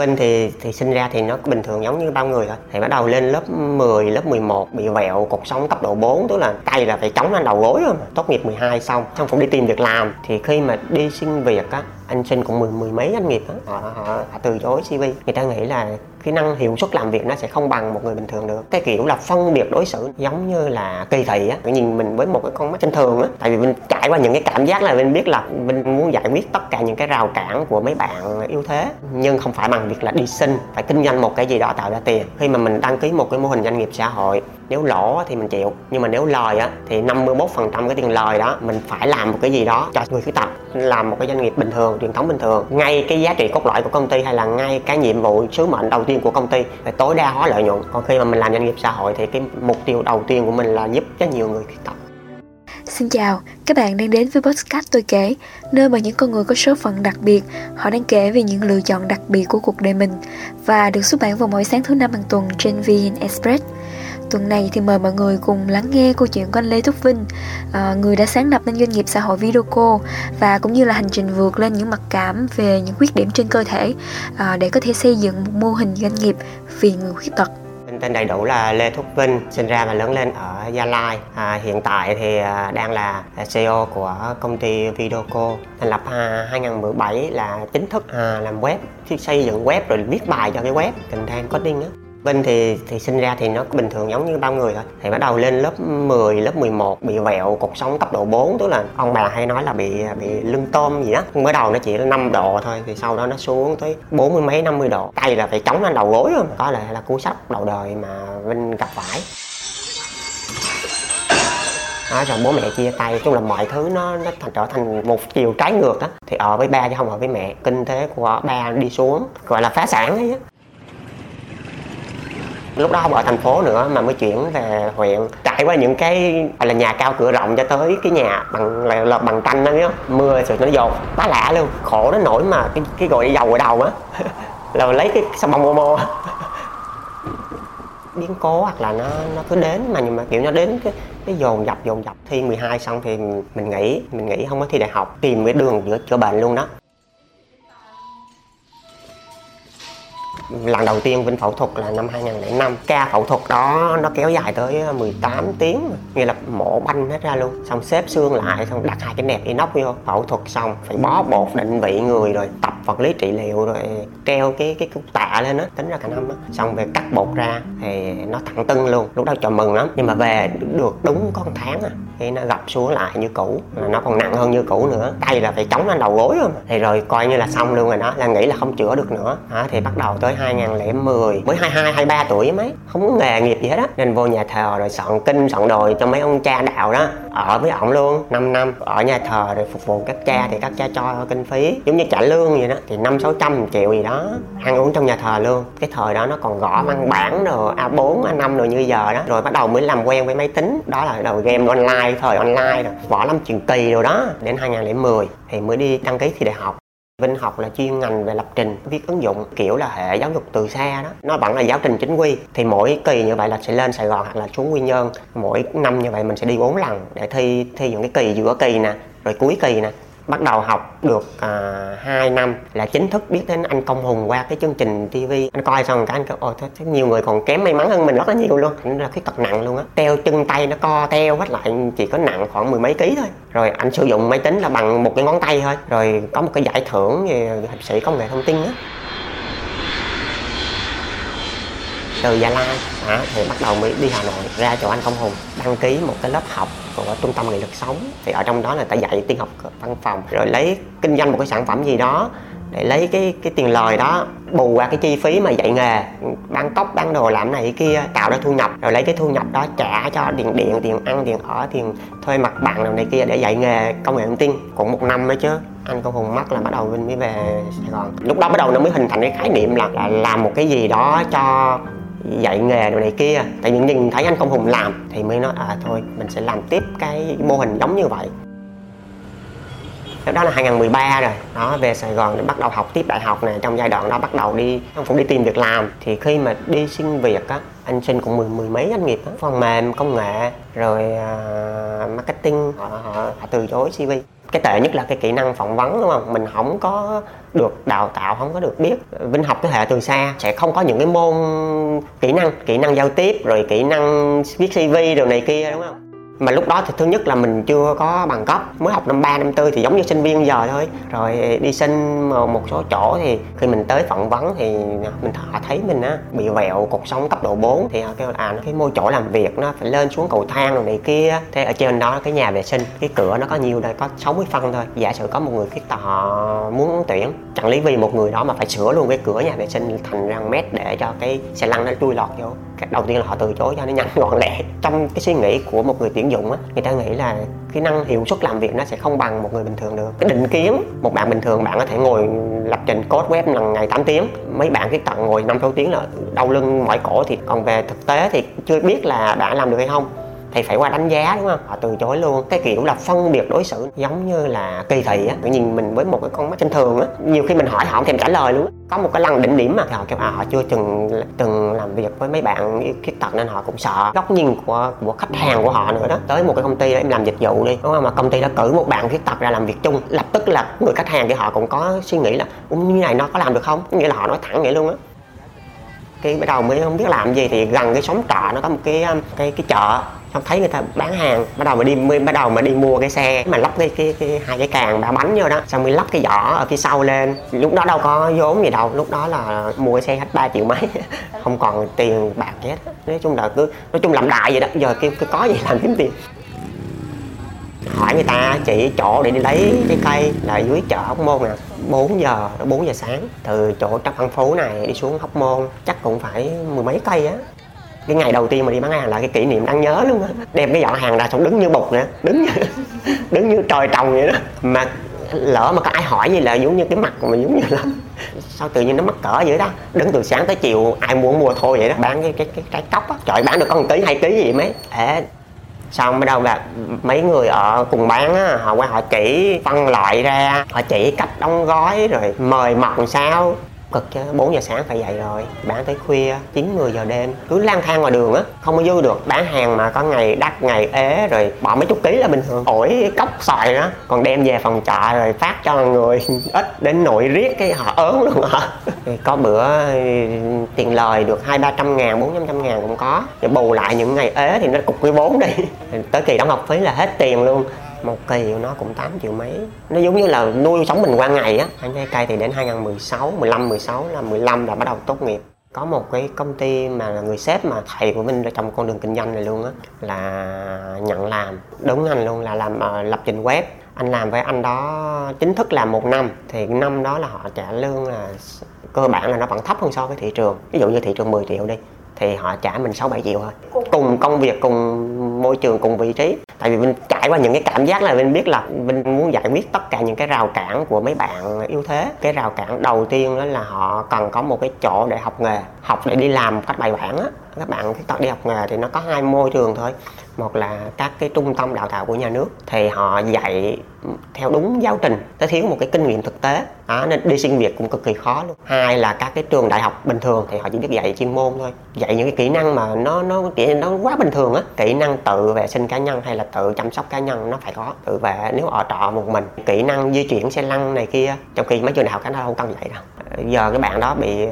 Vinh thì thì sinh ra thì nó bình thường giống như bao người thôi thì bắt đầu lên lớp 10, lớp 11 bị vẹo cột sống cấp độ 4 tức là tay là phải chống lên đầu gối thôi. mà tốt nghiệp 12 xong xong cũng đi tìm việc làm thì khi mà đi xin việc á anh xin cũng mười mười mấy doanh nghiệp đó. họ, họ, họ từ chối CV người ta nghĩ là kỹ năng hiệu suất làm việc nó sẽ không bằng một người bình thường được. Cái kiểu là phân biệt đối xử giống như là kỳ thị á. Nhìn mình với một cái con mắt trên thường á. Tại vì mình trải qua những cái cảm giác là mình biết là mình muốn giải quyết tất cả những cái rào cản của mấy bạn yếu thế. Nhưng không phải bằng việc là đi xin phải kinh doanh một cái gì đó tạo ra tiền. Khi mà mình đăng ký một cái mô hình doanh nghiệp xã hội nếu lỗ thì mình chịu nhưng mà nếu lời á thì 51% cái tiền lời đó mình phải làm một cái gì đó cho người khuyết tật làm một cái doanh nghiệp bình thường truyền thống bình thường. Ngay cái giá trị cốt lõi của công ty hay là ngay cái nhiệm vụ sứ mệnh đầu tiên của công ty phải tối đa hóa lợi nhuận. Còn khi mà mình làm doanh nghiệp xã hội thì cái mục tiêu đầu tiên của mình là giúp cho nhiều người khuyết tật. Xin chào, các bạn đang đến với podcast tôi kể, nơi mà những con người có số phận đặc biệt, họ đang kể về những lựa chọn đặc biệt của cuộc đời mình và được xuất bản vào mỗi sáng thứ năm hàng tuần trên VN Express. Tuần này thì mời mọi người cùng lắng nghe câu chuyện của anh Lê Thúc Vinh, ờ, người đã sáng lập nên doanh nghiệp xã hội VidoCo và cũng như là hành trình vượt lên những mặc cảm về những khuyết điểm trên cơ thể ờ, để có thể xây dựng một mô hình doanh nghiệp vì người khuyết tật. Tên đầy đủ là Lê Thúc Vinh, sinh ra và lớn lên ở Gia Lai. À, hiện tại thì à, đang là CEO của công ty VidoCo. Thành lập à, 2017 là chính thức à, làm web, xây dựng web rồi viết bài cho cái web, content coding đó. Vinh thì thì sinh ra thì nó bình thường giống như bao người thôi. Thì bắt đầu lên lớp 10, lớp 11 bị vẹo cột sống cấp độ 4 tức là ông bà hay nói là bị bị lưng tôm gì đó. Mới đầu nó chỉ là 5 độ thôi thì sau đó nó xuống tới bốn mươi mấy 50 độ. Tay là phải chống lên đầu gối rồi có lẽ là cú sốc đầu đời mà Vinh gặp phải. Đó, rồi bố mẹ chia tay. Chung là mọi thứ nó nó thành trở thành một chiều trái ngược đó thì ở với ba chứ không ở với mẹ. Kinh tế của ba đi xuống. Gọi là phá sản ấy á lúc đó không ở thành phố nữa mà mới chuyển về huyện. Trải qua những cái là nhà cao cửa rộng cho tới cái nhà bằng là, là bằng tranh đó nhá mưa rồi nó dột quá lạ luôn. Khổ nó nổi mà cái cái gọi dầu ở đầu á là lấy cái xà bông momo biến cố hoặc là nó nó cứ đến mà nhưng mà kiểu nó đến cái cái dồn dập dồn dập. Thi 12 xong thì mình nghĩ mình nghĩ không có thi đại học. Tìm cái đường giữa chữa bệnh luôn đó. Lần đầu tiên Vinh phẫu thuật là năm 2005 ca phẫu thuật đó nó kéo dài tới ờ, 18 tiếng, nghĩa là mổ banh hết ra luôn. Xong xếp xương lại, xong đặt hai cái nẹp inox vô, phẫu thuật xong, phải bó bột định vị người rồi tập vật lý trị liệu rồi treo cái cái cúc tạ lên á, tính ra cả năm á. Xong về cắt bột ra thì nó thẳng tưng luôn, lúc đó trời mừng lắm. Nhưng mà về được đúng con tháng à thì nó gập xuống lại như cũ nó còn nặng hơn như cũ nữa. Tay là phải chống lên đầu gối rồi thì rồi coi như là xong luôn rồi đó là nghĩ là không chữa được nữa. À, thì bắt đầu tới 2010 mới 22 23 tuổi mấy. Không có nghề nghiệp gì hết á. Nên vô nhà thờ rồi soạn kinh soạn đồi cho mấy ông cha đạo đó. Ở với ổng luôn 5 năm. Ở nhà thờ rồi phục vụ các cha thì các cha cho kinh phí. Giống như trả lương vậy đó thì năm sáu trăm triệu gì đó. Ăn uống trong nhà thờ luôn. Cái thời đó nó còn gõ văn bản rồi A4 A5 rồi như giờ đó. Rồi bắt đầu mới làm quen với máy tính. Đó là đầu game online thời online rồi võ lâm truyền kỳ rồi đó đến 2010 thì mới đi đăng ký thi đại học Vinh học là chuyên ngành về lập trình, viết ứng dụng kiểu là hệ giáo dục từ xa đó. Nó vẫn là giáo trình chính quy thì mỗi kỳ như vậy là sẽ lên Sài Gòn hoặc là xuống Quy Nhơn. Mỗi năm như vậy mình sẽ đi 4 lần để thi thi những cái kỳ giữa kỳ nè, rồi cuối kỳ nè bắt đầu học được à, uh, 2 năm là chính thức biết đến anh Công Hùng qua cái chương trình TV anh coi xong cái anh kêu ôi thế, nhiều người còn kém may mắn hơn mình rất là nhiều luôn. Anh là khuyết tật nặng luôn á. Teo chân tay nó co teo hết lại chỉ có nặng khoảng mười mấy ký thôi. Rồi anh sử dụng máy tính là bằng một cái ngón tay thôi. Rồi có một cái giải thưởng về hiệp sĩ công nghệ thông tin á. Từ Gia Lai à, thì bắt đầu mới đi Hà Nội ra chỗ anh Công Hùng đăng ký một cái lớp học của trung tâm nghị lực sống. Thì ở trong đó là ta dạy tiên học văn phòng rồi lấy kinh doanh một cái sản phẩm gì đó để lấy cái cái tiền lời đó bù qua cái chi phí mà dạy nghề bán tóc bán đồ làm này kia tạo ra thu nhập. Rồi lấy cái thu nhập đó trả cho tiền điện tiền ăn tiền ở tiền thuê mặt bằng nào này kia để dạy nghề công nghệ thông tin. Cũng một năm nữa chứ anh công hùng mất là bắt đầu Vinh mới về Sài Gòn. Lúc đó bắt đầu nó mới hình thành cái khái niệm là, là làm một cái gì đó cho dạy nghề đồ này kia. Tại những nhìn thấy anh công hùng làm thì mới nói à thôi mình sẽ làm tiếp cái mô hình giống như vậy. Lúc đó là 2013 rồi. Đó về Sài Gòn để bắt đầu học tiếp đại học này trong giai đoạn đó bắt đầu đi cũng đi tìm việc làm. Thì khi mà đi xin việc á anh xin cũng mười mười mấy doanh nghiệp đó. phần mềm công nghệ rồi uh, marketing họ, họ, họ từ chối CV cái tệ nhất là cái kỹ năng phỏng vấn, đúng không? Mình không có được đào tạo, không có được biết. Vinh học cái hệ từ xa, sẽ không có những cái môn kỹ năng kỹ năng giao tiếp, rồi kỹ năng viết cv rồi này kia, đúng không? Mà lúc đó thì thứ nhất là mình chưa có bằng cấp. Mới học năm ba, năm tư thì giống như sinh viên giờ thôi. Rồi đi xin một số chỗ thì khi mình tới phỏng vấn thì mình họ thấy mình á, bị vẹo cuộc sống cấp độ 4 thì họ kêu là à cái môi chỗ làm việc nó phải lên xuống cầu thang rồi này kia. Thế ở trên đó cái nhà vệ sinh, cái cửa nó có nhiều đây có 60 phân thôi. Giả sử có một người khuyết tật, họ muốn tuyển, chẳng lý vì một người đó mà phải sửa luôn cái cửa nhà vệ sinh thành ra mét để cho cái xe lăn nó chui lọt vô. Cái đầu tiên là họ từ chối cho, nó nhanh gọn lẹ. Trong cái suy nghĩ của một người tuyển dụng á, người ta nghĩ là kỹ năng hiệu suất làm việc nó sẽ không bằng một người bình thường được. Cái định kiến một bạn bình thường, bạn có thể ngồi lập trình code web lần ngày 8 tiếng. Mấy bạn cái tận ngồi năm sáu tiếng là đau lưng mỏi cổ thì còn về thực tế thì chưa biết là bạn làm được hay không thì phải qua đánh giá, đúng không? Họ từ chối luôn. Cái kiểu là phân biệt đối xử giống như là kỳ thị á. Nhìn mình với một cái con mắt trên thường á, nhiều khi mình hỏi họ không thèm trả lời luôn có một cái lần đỉnh điểm mà họ kêu à họ chưa từng từng làm việc với mấy bạn khuyết tật nên họ cũng sợ góc nhìn của của khách hàng của họ nữa đó. Tới một cái công ty đó em làm dịch vụ đi, đúng không? Mà công ty đã cử một bạn khuyết tật ra làm việc chung. Lập tức là người khách hàng thì họ cũng có suy nghĩ là như này nó có làm được không? Nghĩa là họ nói thẳng vậy luôn á. Cái bắt đầu mới không biết làm gì thì gần cái xóm trọ nó có một cái um, cái cái chợ không thấy người ta bán hàng bắt đầu mà đi bắt đầu mà đi mua cái xe mà lắp cái cái, cái hai cái càng ba bánh vô đó. Xong mới lắp cái vỏ ở phía sau lên. Lúc đó đâu có vốn gì đâu lúc đó là mua cái xe hết 3 triệu mấy. Không còn tiền bạc gì hết. Nói chung là cứ nói chung làm đại vậy đó. Giờ kêu cứ có gì làm kiếm tiền. Hỏi người ta chỉ chỗ để đi lấy cái cây là dưới chợ hóc môn à. nè 4 giờ 4 giờ sáng từ chỗ trong văn phú này đi xuống hóc môn chắc cũng phải mười mấy cây á cái ngày đầu tiên mà đi bán hàng là cái kỷ niệm đáng nhớ luôn á. Đem cái giỏ hàng ra xong đứng như bục nữa đứng như đứng như trời trồng vậy đó. Mà lỡ mà có ai hỏi gì là giống như cái mặt mà giống như là sao tự nhiên nó mắc cỡ vậy đó. Đứng từ sáng tới chiều ai muốn mua thôi vậy đó. Bán cái cái cái trái cốc á. Trời bán được có một ký hai ký gì mấy. Thế, xong bắt đầu là mấy người ở cùng bán á họ qua họ chỉ phân loại ra họ chỉ cách đóng gói rồi mời mọc sao cực chứ 4 giờ sáng phải dậy rồi. Bán tới khuya 9 10 giờ đêm. Cứ lang thang ngoài đường á, không có vui được. Bán hàng mà, có ngày đắt, ngày ế, rồi bỏ mấy chục ký là bình thường. Ổi, cốc, xoài đó. Còn đem về phòng trọ rồi phát cho người. Ít đến nội riết cái họ ớn luôn hả? Có bữa ừ, tiền lời được hai, ba trăm ngàn, bốn, năm trăm ngàn cũng có. Rồi bù lại những ngày ế thì nó cục cái vốn đi. Tới kỳ đóng học phí là hết tiền luôn một kỳ nó cũng 8 triệu mấy. Nó giống như là nuôi sống mình qua ngày á. Anh trái cây thì đến 2016 15 16 là 15 là bắt đầu tốt nghiệp. Có một cái công ty mà là người sếp mà thầy của mình trong con đường kinh doanh này luôn á là nhận làm. Đúng anh luôn là làm uh, lập trình web. Anh làm với anh đó chính thức làm một năm. Thì năm đó là họ trả lương là cơ bản là nó vẫn thấp hơn so với thị trường. Ví dụ như thị trường 10 triệu đi thì họ trả mình 6 7 triệu thôi. Cùng công việc cùng môi trường cùng vị trí. Tại vì mình trải qua những cái cảm giác là mình biết là mình muốn giải quyết tất cả những cái rào cản của mấy bạn yếu thế. Cái rào cản đầu tiên đó là họ cần có một cái chỗ để học nghề học để đi làm một cách bài bản á. Các bạn khuyết đi học nghề thì nó có hai môi trường thôi. Một là các cái trung tâm đào tạo của nhà nước thì họ dạy theo đúng giáo trình nó thiếu một cái kinh nghiệm thực tế. Đó, nên đi xin việc cũng cực kỳ khó luôn. Hai là các cái trường đại học bình thường thì họ chỉ biết dạy chuyên môn thôi. Dạy những cái kỹ năng mà nó nó nó quá bình thường á. Kỹ năng tự vệ sinh cá nhân hay là tự chăm sóc cá nhân nó phải có. Tự vệ nếu ở trọ một mình. Kỹ năng di chuyển xe lăn này kia trong khi mấy trường đại học cái nó không cần dạy đâu. Giờ cái bạn đó bị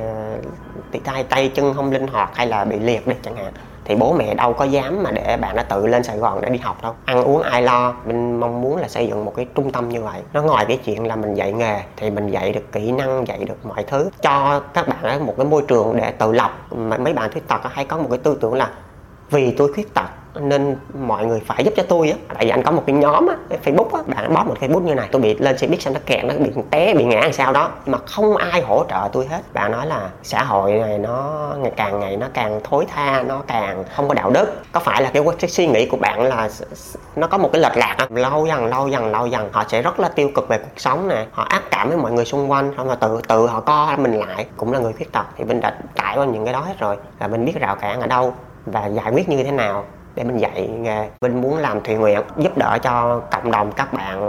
tay tay chân không linh hoạt hay là bị liệt đi chẳng hạn. Thì bố mẹ đâu có dám mà để bạn nó tự lên Sài Gòn để đi học đâu. Ăn uống ai lo, mình mong muốn là xây dựng một cái trung tâm như vậy. Nó ngoài cái chuyện là mình dạy nghề thì mình dạy được kỹ năng, dạy được mọi thứ. Cho các bạn ở một cái môi trường để tự lập. Mà mấy bạn khuyết tật hay có một cái tư tưởng là vì tôi khuyết tật nên mọi người phải giúp cho tôi á. Tại vì anh có một cái nhóm á cái facebook á bạn bóp một facebook như này tôi bị lên xe buýt xong nó kẹt nó bị té bị ngã làm sao đó. Mà không ai hỗ trợ tôi hết. Bạn nói là xã hội này nó ngày càng ngày nó càng thối tha nó càng không có đạo đức. Có phải là cái, cái suy nghĩ của bạn là nó có một cái lệch lạc không? Lâu dần lâu dần lâu dần họ sẽ rất là tiêu cực về cuộc sống nè. Họ ác cảm với mọi người xung quanh xong rồi tự tự họ co mình lại. Cũng là người khuyết tật thì mình đã trải qua những cái đó hết rồi. Là mình biết rào cản ở đâu và giải quyết như thế nào để mình dạy nghề. Mình muốn làm thiện nguyện, giúp đỡ cho cộng đồng các bạn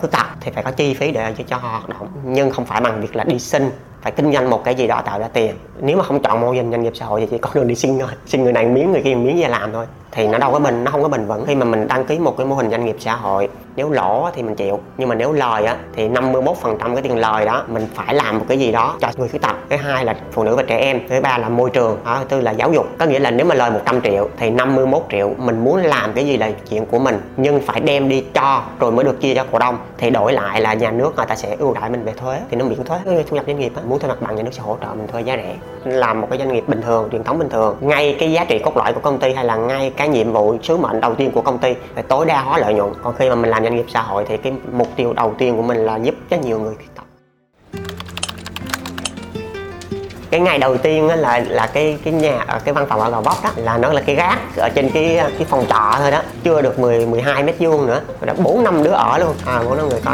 khuyết tật thì phải có chi phí để cho họ hoạt động. Nhưng không phải bằng việc là đi xin phải kinh doanh một cái gì đó tạo ra tiền. Nếu mà không chọn mô hình doanh nghiệp xã hội thì chỉ có đường đi xin thôi. Xin người này miếng người kia miếng về làm thôi. Thì nó đâu có bình nó không có bình vững. Khi mà mình đăng ký một cái mô hình doanh nghiệp xã hội nếu lỗ thì mình chịu. Nhưng mà nếu lời á thì 51 phần trăm cái tiền lời đó mình phải làm một cái gì đó cho người khuyết tật. Thứ hai là phụ nữ và trẻ em. Thứ ba là môi trường. Đó, thứ tư là giáo dục. Có nghĩa là nếu mà lời 100 triệu thì 51 triệu mình muốn làm cái gì là chuyện của mình. Nhưng phải đem đi cho rồi mới được chia cho cổ đông. Thì đổi lại là nhà nước người ta sẽ ưu đãi mình về thuế thì nó miễn thuế. Thu nhập doanh nghiệp á muốn thuê mặt bằng nhà nước sẽ hỗ trợ mình thuê giá rẻ. Làm một cái doanh nghiệp bình thường, truyền thống bình thường. Ngay cái giá trị cốt lõi của công ty hay là ngay cái nhiệm vụ, sứ mệnh đầu tiên của công ty phải tối đa hóa lợi nhuận. Còn khi mà mình làm doanh nghiệp xã hội thì cái mục tiêu đầu tiên của mình là giúp cho nhiều người khuyết tật. Cái ngày đầu tiên là là cái cái nhà ở cái văn phòng ở gò vấp đó, là nó là cái gác ở trên cái cái phòng trọ thôi đó. Chưa được 10 12 mét vuông nữa. Rồi đó bốn năm đứa ở luôn. À bốn năm người có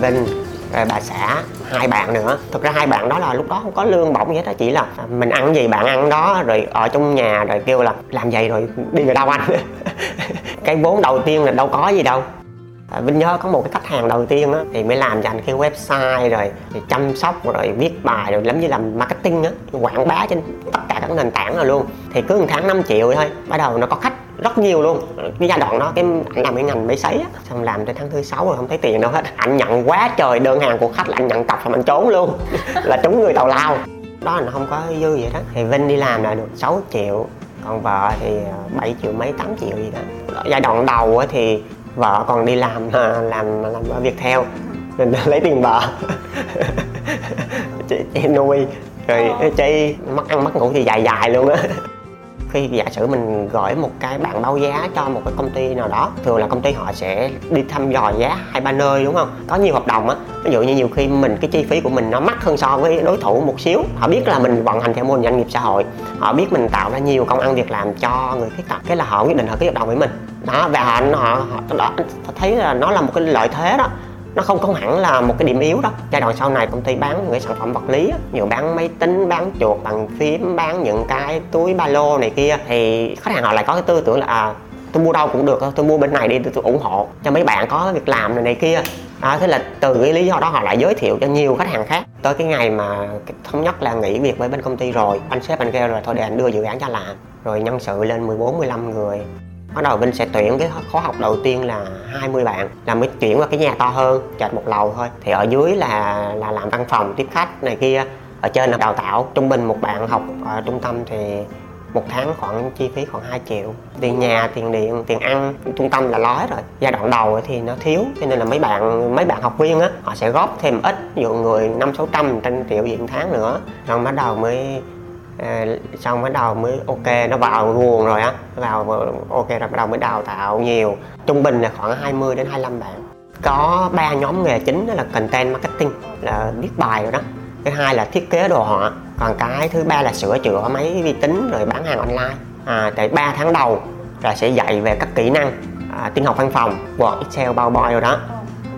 Vinh, rồi bà xã hai bạn nữa. Thực ra hai bạn đó là lúc đó không có lương bổng gì hết đó chỉ là mình ăn gì bạn ăn đó, rồi ở trong nhà rồi kêu là làm vậy rồi đi về đâu anh? Cái vốn đầu tiên là đâu có gì đâu. À, Vinh nhớ có một cái khách hàng đầu tiên á, thì mới làm cho anh cái website rồi, thì chăm sóc rồi viết bài rồi lắm như làm marketing á, quảng bá trên tất cả các nền tảng rồi luôn. Thì cứ một tháng 5 triệu thôi, bắt đầu nó có khách rất nhiều luôn. Cái giai đoạn đó cái anh làm cái ngành máy sấy á xong làm tới tháng thứ sáu rồi không thấy tiền đâu hết. Anh nhận quá trời đơn hàng của khách là anh nhận cọc xong anh trốn luôn. Là trúng người tàu lao. Đó là không có dư gì đó thì Vinh đi làm là được 6 triệu còn vợ thì 7 triệu mấy 8 triệu gì đó. Giai đoạn đầu á thì vợ còn đi làm làm làm ở việc theo nên lấy tiền vợ. Chị, chị nuôi rồi chị mất ăn mất ngủ thì dài dài luôn á khi giả sử mình gửi một cái bản báo giá cho một cái công ty nào đó thường là công ty họ sẽ đi thăm dò giá hai ba nơi đúng không? Có nhiều hợp đồng á. Ví dụ như nhiều khi mình cái chi phí của mình nó mắc hơn so với đối thủ một xíu. Họ biết là mình vận hành theo mô hình doanh nghiệp xã hội. Họ biết mình tạo ra nhiều công ăn việc làm cho người khuyết tật. Cái là họ quyết định họ ký hợp đồng với mình. Đó và họ họ, họ họ thấy là nó là một cái lợi thế đó nó không không hẳn là một cái điểm yếu đó giai đoạn sau này công ty bán những cái sản phẩm vật lý nhiều bán máy tính bán chuột bằng phím bán những cái túi ba lô này kia thì khách hàng họ lại có cái tư tưởng là à, tôi mua đâu cũng được tôi mua bên này đi tôi, tôi ủng hộ cho mấy bạn có việc làm này này kia. Đó, thế là từ cái lý do đó họ lại giới thiệu cho nhiều khách hàng khác. Tới cái ngày mà thống nhất là nghỉ việc với bên công ty rồi anh sếp anh kêu rồi thôi để anh đưa dự án cho làm. Rồi nhân sự lên 14 15 người bắt đầu Vinh sẽ tuyển cái khóa học đầu tiên là 20 bạn, là mới chuyển qua cái nhà to hơn chợt một lầu thôi. Thì ở dưới là là làm văn phòng tiếp khách này kia. Ở trên là đào tạo, trung bình một bạn học ở trung tâm thì một tháng khoảng chi phí khoảng 2 triệu. Tiền nhà, tiền điện, tiền ăn, trung tâm là lói rồi. Giai đoạn đầu thì nó thiếu, cho nên là mấy bạn mấy bạn học viên á, họ sẽ góp thêm ít, ví dụ người năm sáu trăm trên triệu diện tháng nữa. Rồi bắt đầu mới Ờ, xong bắt đầu mới ok nó vào nguồn rồi á. Vào ok rồi bắt đầu mới đào tạo nhiều. Trung bình là khoảng 20 đến 25 bạn. Có ba nhóm nghề chính đó là content marketing là viết bài rồi đó. Thứ hai là thiết kế đồ họa. Còn cái thứ ba là sửa chữa máy vi tính rồi bán hàng online. À, tại 3 tháng đầu là sẽ dạy về các kỹ năng à, tin học văn phòng Word, Excel, PowerPoint rồi đó.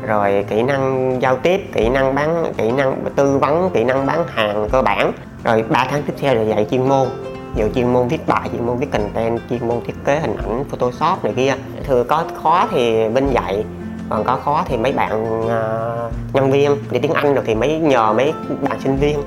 Rồi kỹ năng giao tiếp kỹ năng bán kỹ năng tư vấn kỹ năng bán hàng cơ bản rồi 3 tháng tiếp theo là dạy chuyên môn. Dạy chuyên môn viết bài chuyên môn viết content chuyên môn thiết kế hình ảnh photoshop này kia. Thường có khó thì bên dạy còn có khó thì mấy bạn uh, nhân viên. Đi tiếng anh rồi thì mấy nhờ mấy bạn sinh viên.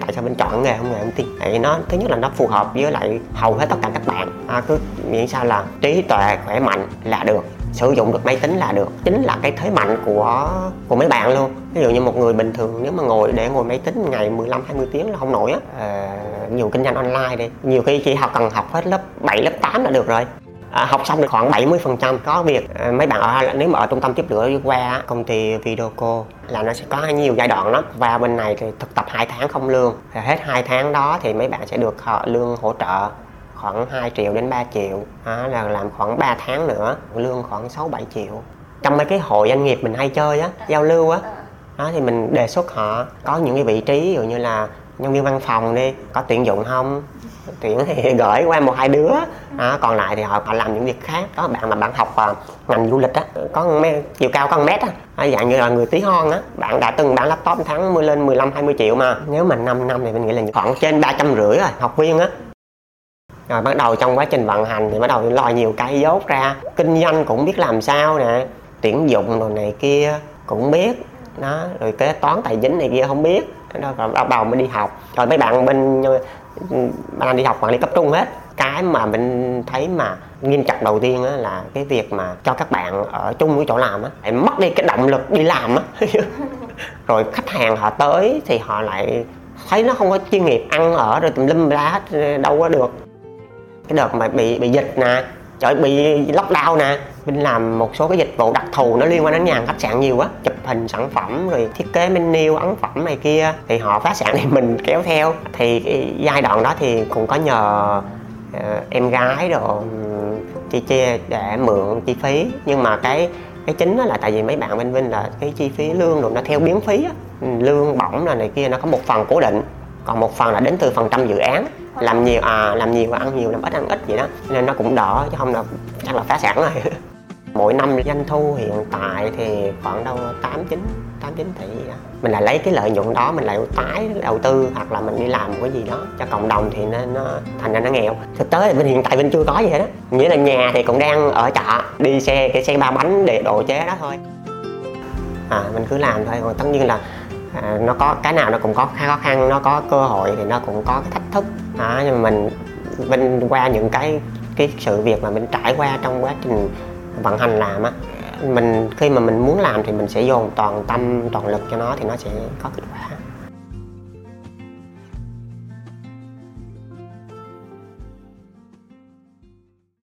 Tại sao bên chọn nghề không nghề thông tin? Tại nó thứ nhất là nó phù hợp với lại hầu hết tất cả các bạn. À, cứ miễn sao là trí tuệ khỏe mạnh là được sử dụng được máy tính là được. Chính là cái thế mạnh của của mấy bạn luôn. Ví dụ như một người bình thường nếu mà ngồi để ngồi máy tính ngày 15 20 tiếng là không nổi á. À, nhiều kinh doanh online đi nhiều khi chỉ học cần học hết lớp 7 lớp 8 là được rồi. À, học xong được khoảng 70 phần trăm. Có việc à, mấy bạn ở nếu mà ở trung tâm tiếp lửa qua công ty Videoco là nó sẽ có nhiều giai đoạn đó và bên này thì thực tập hai tháng không lương. Thì hết hai tháng đó thì mấy bạn sẽ được họ lương hỗ trợ khoảng 2 triệu đến 3 triệu đó, là làm khoảng 3 tháng nữa lương khoảng 6 7 triệu. Trong mấy cái hội doanh nghiệp mình hay chơi á giao lưu á đó thì mình đề xuất họ có những cái vị trí ví dụ như là nhân viên văn phòng đi có tuyển dụng không? Tuyển thì gửi qua một hai đứa à, còn lại thì họ họ làm những việc khác. Có bạn mà bạn học uh, ngành du lịch á có chiều cao có một mét á à, dạng như là người tí hon á. Bạn đã từng bán laptop tháng mới lên 15 20 triệu mà. Nếu mà 5 năm thì mình nghĩ là khoảng trên ba trăm rưỡi rồi học viên á rồi bắt đầu trong quá trình vận hành thì bắt đầu lo nhiều cái dốt ra. Kinh doanh cũng biết làm sao nè tuyển dụng rồi này kia cũng biết đó rồi kế toán tài chính này kia không biết. Đó rồi bắt đầu mới đi học. Rồi mấy bạn bên ừ, bạn đi học bạn đi cấp trung hết. Cái mà mình thấy mà nghiêm trọng đầu tiên á, là cái việc mà cho các bạn ở chung với chỗ làm á lại mất đi cái động lực đi làm á. Rồi khách hàng họ tới thì họ lại thấy nó không có chuyên nghiệp ăn ở rồi tùm lum la hết đâu có được cái đợt mà bị bị dịch nè trời bị lockdown nè. Mình làm một số cái dịch vụ đặc thù nó liên quan đến nhà hàng khách sạn nhiều quá. Chụp hình sản phẩm rồi thiết kế menu ấn phẩm này kia. Thì họ phá sản thì mình kéo theo. Thì cái giai đoạn đó thì cũng có nhờ uh, em gái rồi chi chia để mượn chi phí. Nhưng mà cái cái chính đó là tại vì mấy bạn bên Vinh là cái chi phí lương rồi nó theo biến phí á. Lương bổng là này kia nó có một phần cố định còn một phần là đến từ phần trăm dự án làm nhiều à làm nhiều và ăn nhiều làm ít ăn ít vậy đó. Nên nó cũng đỡ chứ không là chắc là phá sản rồi. Mỗi năm doanh thu hiện tại thì khoảng đâu tám chín tám chín tỷ gì đó. Mình lại lấy cái lợi nhuận đó mình lại tái đầu tư hoặc là mình đi làm một cái gì đó cho cộng đồng thì nó, nó à, thành ra nó nghèo. Thực tế thì bên hiện tại bên chưa có gì hết á. Nghĩa là nhà thì cũng đang ở trọ đi xe cái xe ba bánh để độ chế đó thôi. À mình cứ làm thôi. Còn tất nhiên là à, nó có cái nào nó cũng có khó khăn nó có cơ hội thì nó cũng có cái thách thức. À, nhưng mà mình vinh qua những cái cái sự việc mà mình trải qua trong quá trình vận hành làm á mình khi mà mình muốn làm thì mình sẽ dồn toàn tâm toàn lực cho nó thì nó sẽ có kết quả.